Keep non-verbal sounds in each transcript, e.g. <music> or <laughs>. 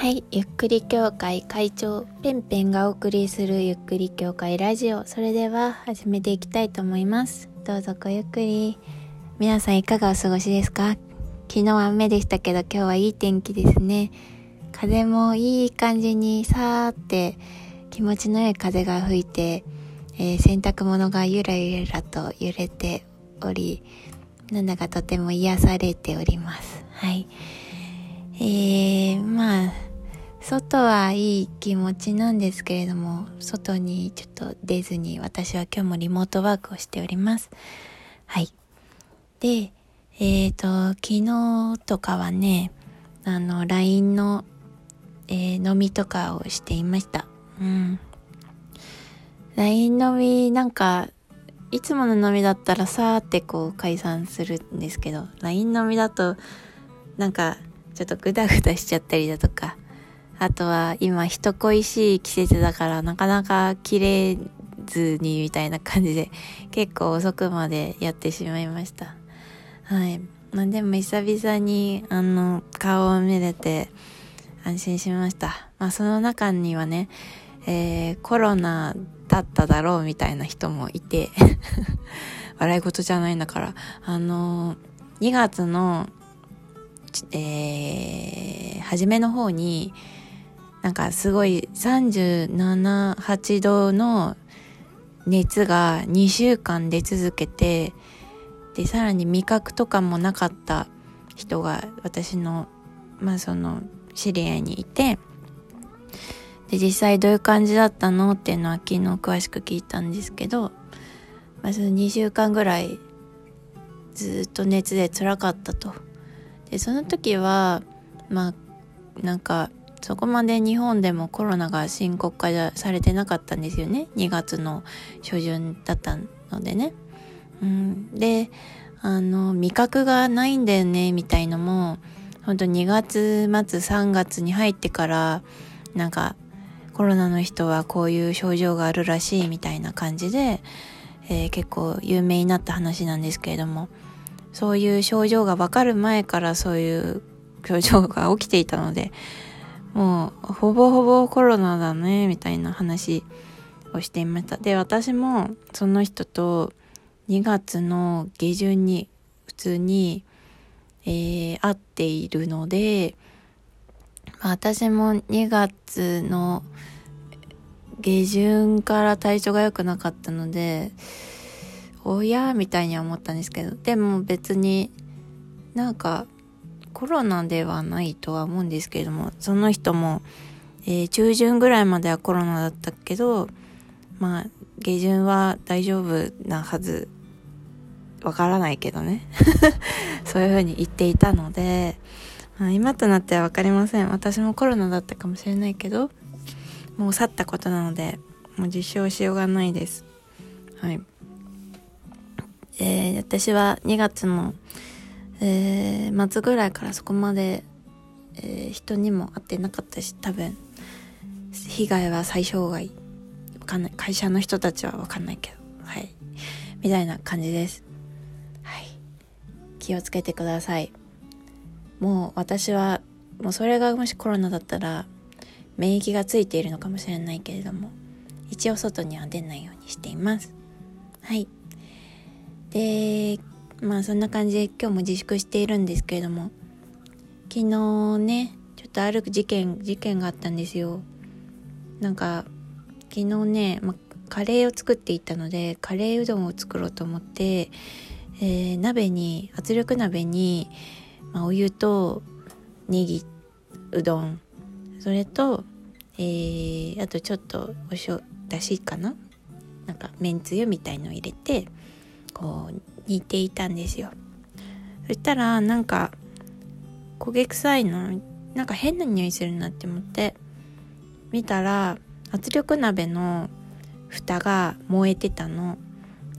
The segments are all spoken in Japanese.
はい、ゆっくり協会会長ペンペンがお送りするゆっくり協会ラジオ。それでは始めていきたいと思います。どうぞごゆっくり。皆さんいかがお過ごしですか？昨日は雨でしたけど今日はいい天気ですね。風もいい感じにさーって気持ちの良い風が吹いて、えー、洗濯物がゆらゆらと揺れておりなんだかとても癒されております。はい。えー、まあ外はいい気持ちなんですけれども、外にちょっと出ずに私は今日もリモートワークをしております。はい。で、えっ、ー、と、昨日とかはね、あの、LINE の、えー、飲みとかをしていました。うん。LINE 飲み、なんか、いつもの飲みだったらさーってこう解散するんですけど、LINE 飲みだと、なんか、ちょっとグダグダしちゃったりだとか、あとは今人恋しい季節だからなかなか切れずにみたいな感じで結構遅くまでやってしまいました。はい。まあでも久々にあの顔を見れて安心しました。まあその中にはね、えー、コロナだっただろうみたいな人もいて <laughs> 笑い事じゃないんだから、あの2月の、えー、初めの方に、なんかすごい37、8度の熱が2週間出続けて、で、さらに味覚とかもなかった人が私の、まあその知り合いにいて、で、実際どういう感じだったのっていうのは昨日詳しく聞いたんですけど、まあその2週間ぐらいずっと熱で辛かったと。で、その時は、まあ、なんかそこまで日本でもコロナが深刻化されてなかったんですよね。2月の初旬だったのでね。うん、で、あの、味覚がないんだよね、みたいのも、本当2月末3月に入ってから、なんか、コロナの人はこういう症状があるらしいみたいな感じで、えー、結構有名になった話なんですけれども、そういう症状がわかる前からそういう症状が起きていたので、もうほぼほぼコロナだねみたいな話をしていました。で私もその人と2月の下旬に普通に、えー、会っているので、ま、私も2月の下旬から体調が良くなかったのでおやみたいには思ったんですけど。でも別になんかコロナではないとは思うんですけれども、その人も、えー、中旬ぐらいまではコロナだったけど、まあ、下旬は大丈夫なはず、わからないけどね。<laughs> そういうふうに言っていたので、まあ、今となってはわかりません。私もコロナだったかもしれないけど、もう去ったことなので、もう実証しようがないです。はい。えー、私は2月のえー、末ぐらいからそこまで、えー、人にも会ってなかったし多分被害は最小害。わかんない。会社の人たちはわかんないけど。はい。みたいな感じです。はい。気をつけてください。もう私はもうそれがもしコロナだったら免疫がついているのかもしれないけれども一応外には出ないようにしています。はい。でまあそんな感じで今日も自粛しているんですけれども昨日ねちょっとある事件事件があったんですよ。なんか昨日ね、まカレーを作っていったのでカレーうどんを作ろうと思って、えー、鍋に圧力鍋に、まあ、お湯とネギうどんそれと、えー、あとちょっとおしょだしかな？なんかめんつゆみたいのを入れてこう煮ていたんですよ。そしたらなんか焦げ臭いのなんか変な匂いするなって思って見たら圧力鍋の蓋が燃えてたの。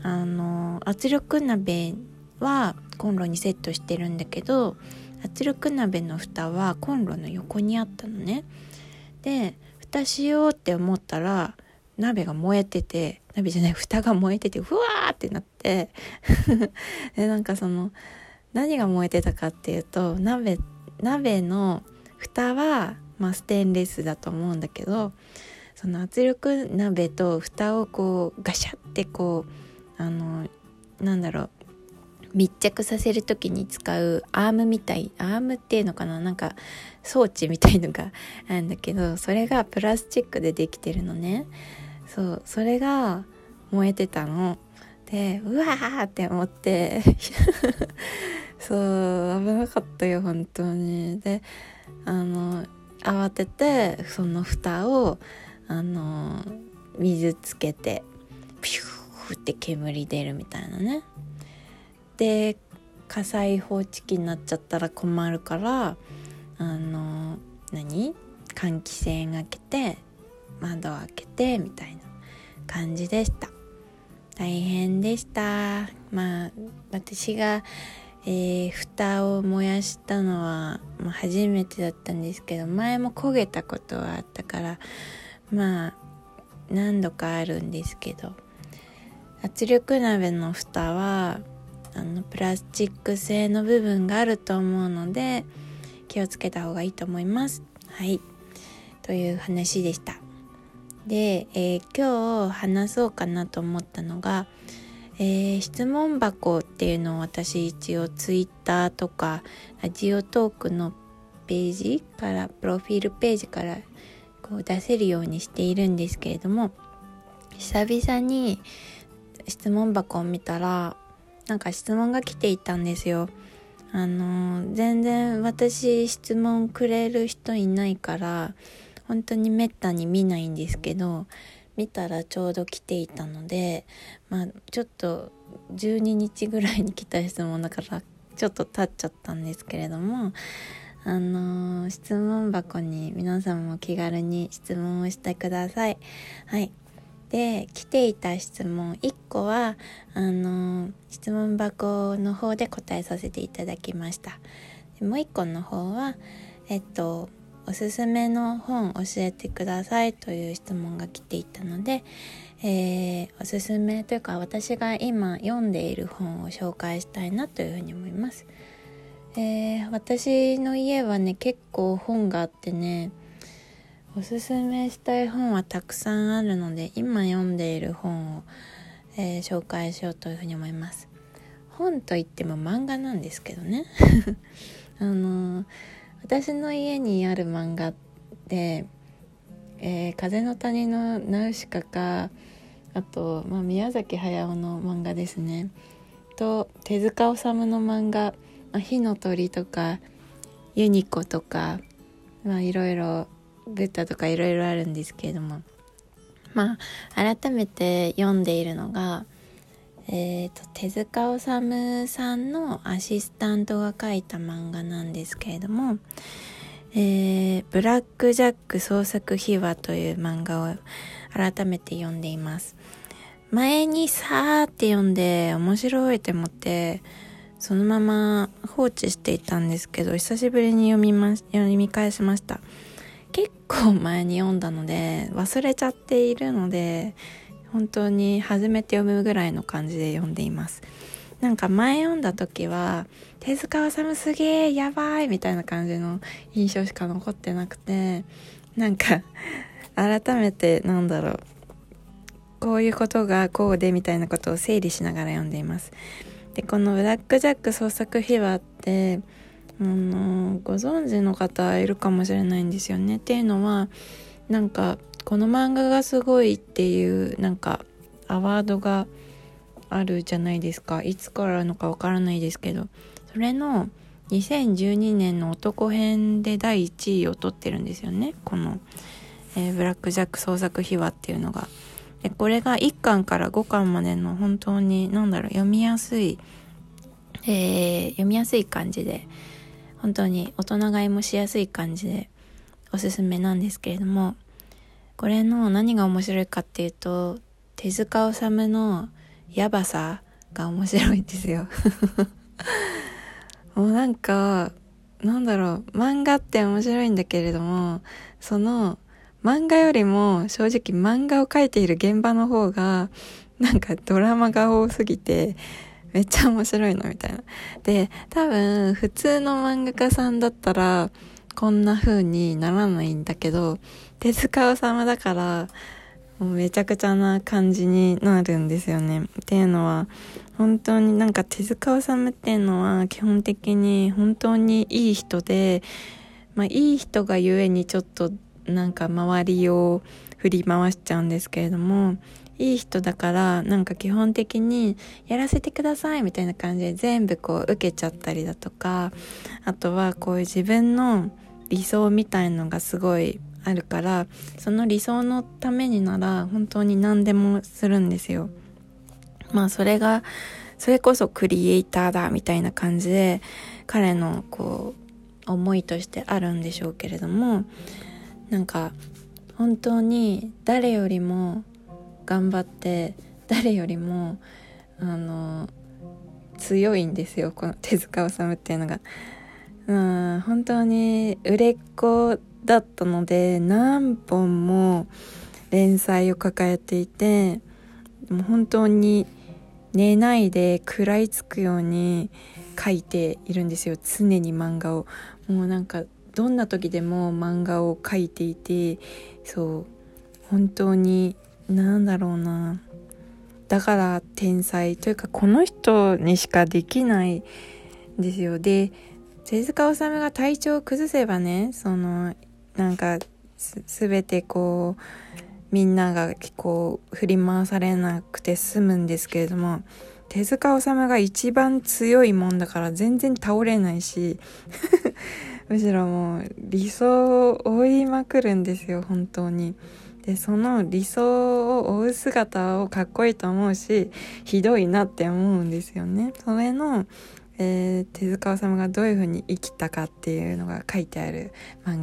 あの圧力鍋はコンロにセットしてるんだけど圧力鍋の蓋はコンロの横にあったのね。で蓋しようって思ったら鍋が燃えてて鍋じゃない蓋が燃えててふわーってなって <laughs> でなんかその何が燃えてたかっていうと鍋鍋の蓋はまあ、ステンレスだと思うんだけどその圧力鍋と蓋をこうガシャってこうあのなんだろう密着させる時に使うアームみたいアームっていうのかななんか装置みたいのがあるんだけどそれがプラスチックでできてるのね。そうそれが燃えてたの。でうわーって思って。<laughs> そう危なかったよ本当に。であの慌ててその蓋をあの水つけてピューって煙出るみたいなね。で火災報知器になっちゃったら困るからあの何？換気扇開けて窓を開けてみたいな感じでした大変でしたまあ私が、えー、蓋を燃やしたのは、まあ、初めてだったんですけど前も焦げたことはあったからまあ何度かあるんですけど圧力鍋の蓋はあのプラスチック製の部分があると思うので気をつけた方がいいと思います。はいという話でした。で、えー、今日話そうかなと思ったのが、えー、質問箱っていうのを私一応ツイッターとかラジオトークのページからプロフィールページからこう出せるようにしているんですけれども久々に質問箱を見たらなんか質問が来ていたんですよ。あの全然私質問くれる人いないから本当にめったに見ないんですけど見たらちょうど来ていたのでまあちょっと12日ぐらいに来た質問だからちょっと経っちゃったんですけれどもあのー、質問箱に皆さんも気軽に質問をしてください。はい。で来ていた質問1個はあの質問箱の方で答えさせていただきましたもう1個の方はえっとおすすめの本教えてくださいという質問が来ていたので、えー、おすすめというか私が今読んでいる本を紹介したいなというふうに思います、えー、私の家はね結構本があってねおすすめしたい本はたくさんあるので今読んでいる本を、えー、紹介しようというふうに思います。本といっても漫画なんですけどね。<laughs> あのー、私の家にある漫画で「えー、風の谷のナウシカか」あと、まあ、宮崎駿の漫画ですね。と手塚治虫の漫画「まあ、火の鳥」とか「ユニコ」とかまあいろいろブッダとかいろいろあるんですけれども。まあ改めて読んでいるのが、えーと、手塚治虫さんのアシスタントが書いた漫画なんですけれども「えー、ブラック・ジャック創作秘話」という漫画を改めて読んでいます。前にさーって読んで面白いって思ってそのまま放置していたんですけど久しぶりに読みま読み返しました。結構前に読んだので忘れちゃっているので本当に初めて読むぐらいの感じで読んでいますなんか前読んだ時は手塚治虫すげえやばいみたいな感じの印象しか残ってなくてなんか改めてなんだろうこういうことがこうでみたいなことを整理しながら読んでいますでこの「ブラック・ジャック創作秘話」ってあのご存知の方いるかもしれないんですよね。っていうのはなんかこの漫画がすごいっていうなんかアワードがあるじゃないですか。いつからのかわからないですけど。それの2012年の男編で第1位を取ってるんですよね。この、えー、ブラック・ジャック創作秘話っていうのが。でこれが1巻から5巻までの本当に何だろう読みやすい、えー、読みやすい感じで本当に大人買いもしやすい感じでおすすめなんですけれども。これの何が面白いかっていうと手塚治虫のやばさが面白いんですよ <laughs> もうなんかなんだろう漫画って面白いんだけれどもその漫画よりも正直漫画を描いている現場の方がなんかドラマが多すぎてめっちゃ面白いのみたいな。で、多分普通の漫画家さんだったら、こんな風にならないんだけど手塚治虫だからもうめちゃくちゃな感じになるんですよね。っていうのは本当になんか手塚治虫っていうのは基本的に本当にいい人で、まあ、いい人がゆえにちょっとなんか周りを振り回しちゃうんですけれどもいい人だからなんか基本的にやらせてくださいみたいな感じで全部こう受けちゃったりだとかあとはこういう自分の理想みたいのがすごいあるからその理想のためになら本当に何でもするんですよ。まあそれがそれこそクリエイターだみたいな感じで彼のこう思いとしてあるんでしょうけれどもなんか本当に誰よりも頑張って誰よりもあの強いんですよこの手塚治虫っていうのが。うん本当に売れっ子だったので何本も連載を抱えていてもう本当に寝ないで食らいつくように書いているんですよ。常に漫画を。もうなんかどんな時でも漫画を描いていてそう本当になんだろうな。だから天才というかこの人にしかできないんですよ。で手塚治虫が体調を崩せばねそのなんかすべてこうみんながこう振り回されなくて済むんですけれども手塚治虫が一番強いもんだから全然倒れないし <laughs> むしろもう理想を追いまくるんですよ本当に。でその理想を追う姿をかっこいいと思うしひどいなって思うんですよね。それの、えー、手塚治虫がどういうふうに生きたかっていうのが書いてある漫画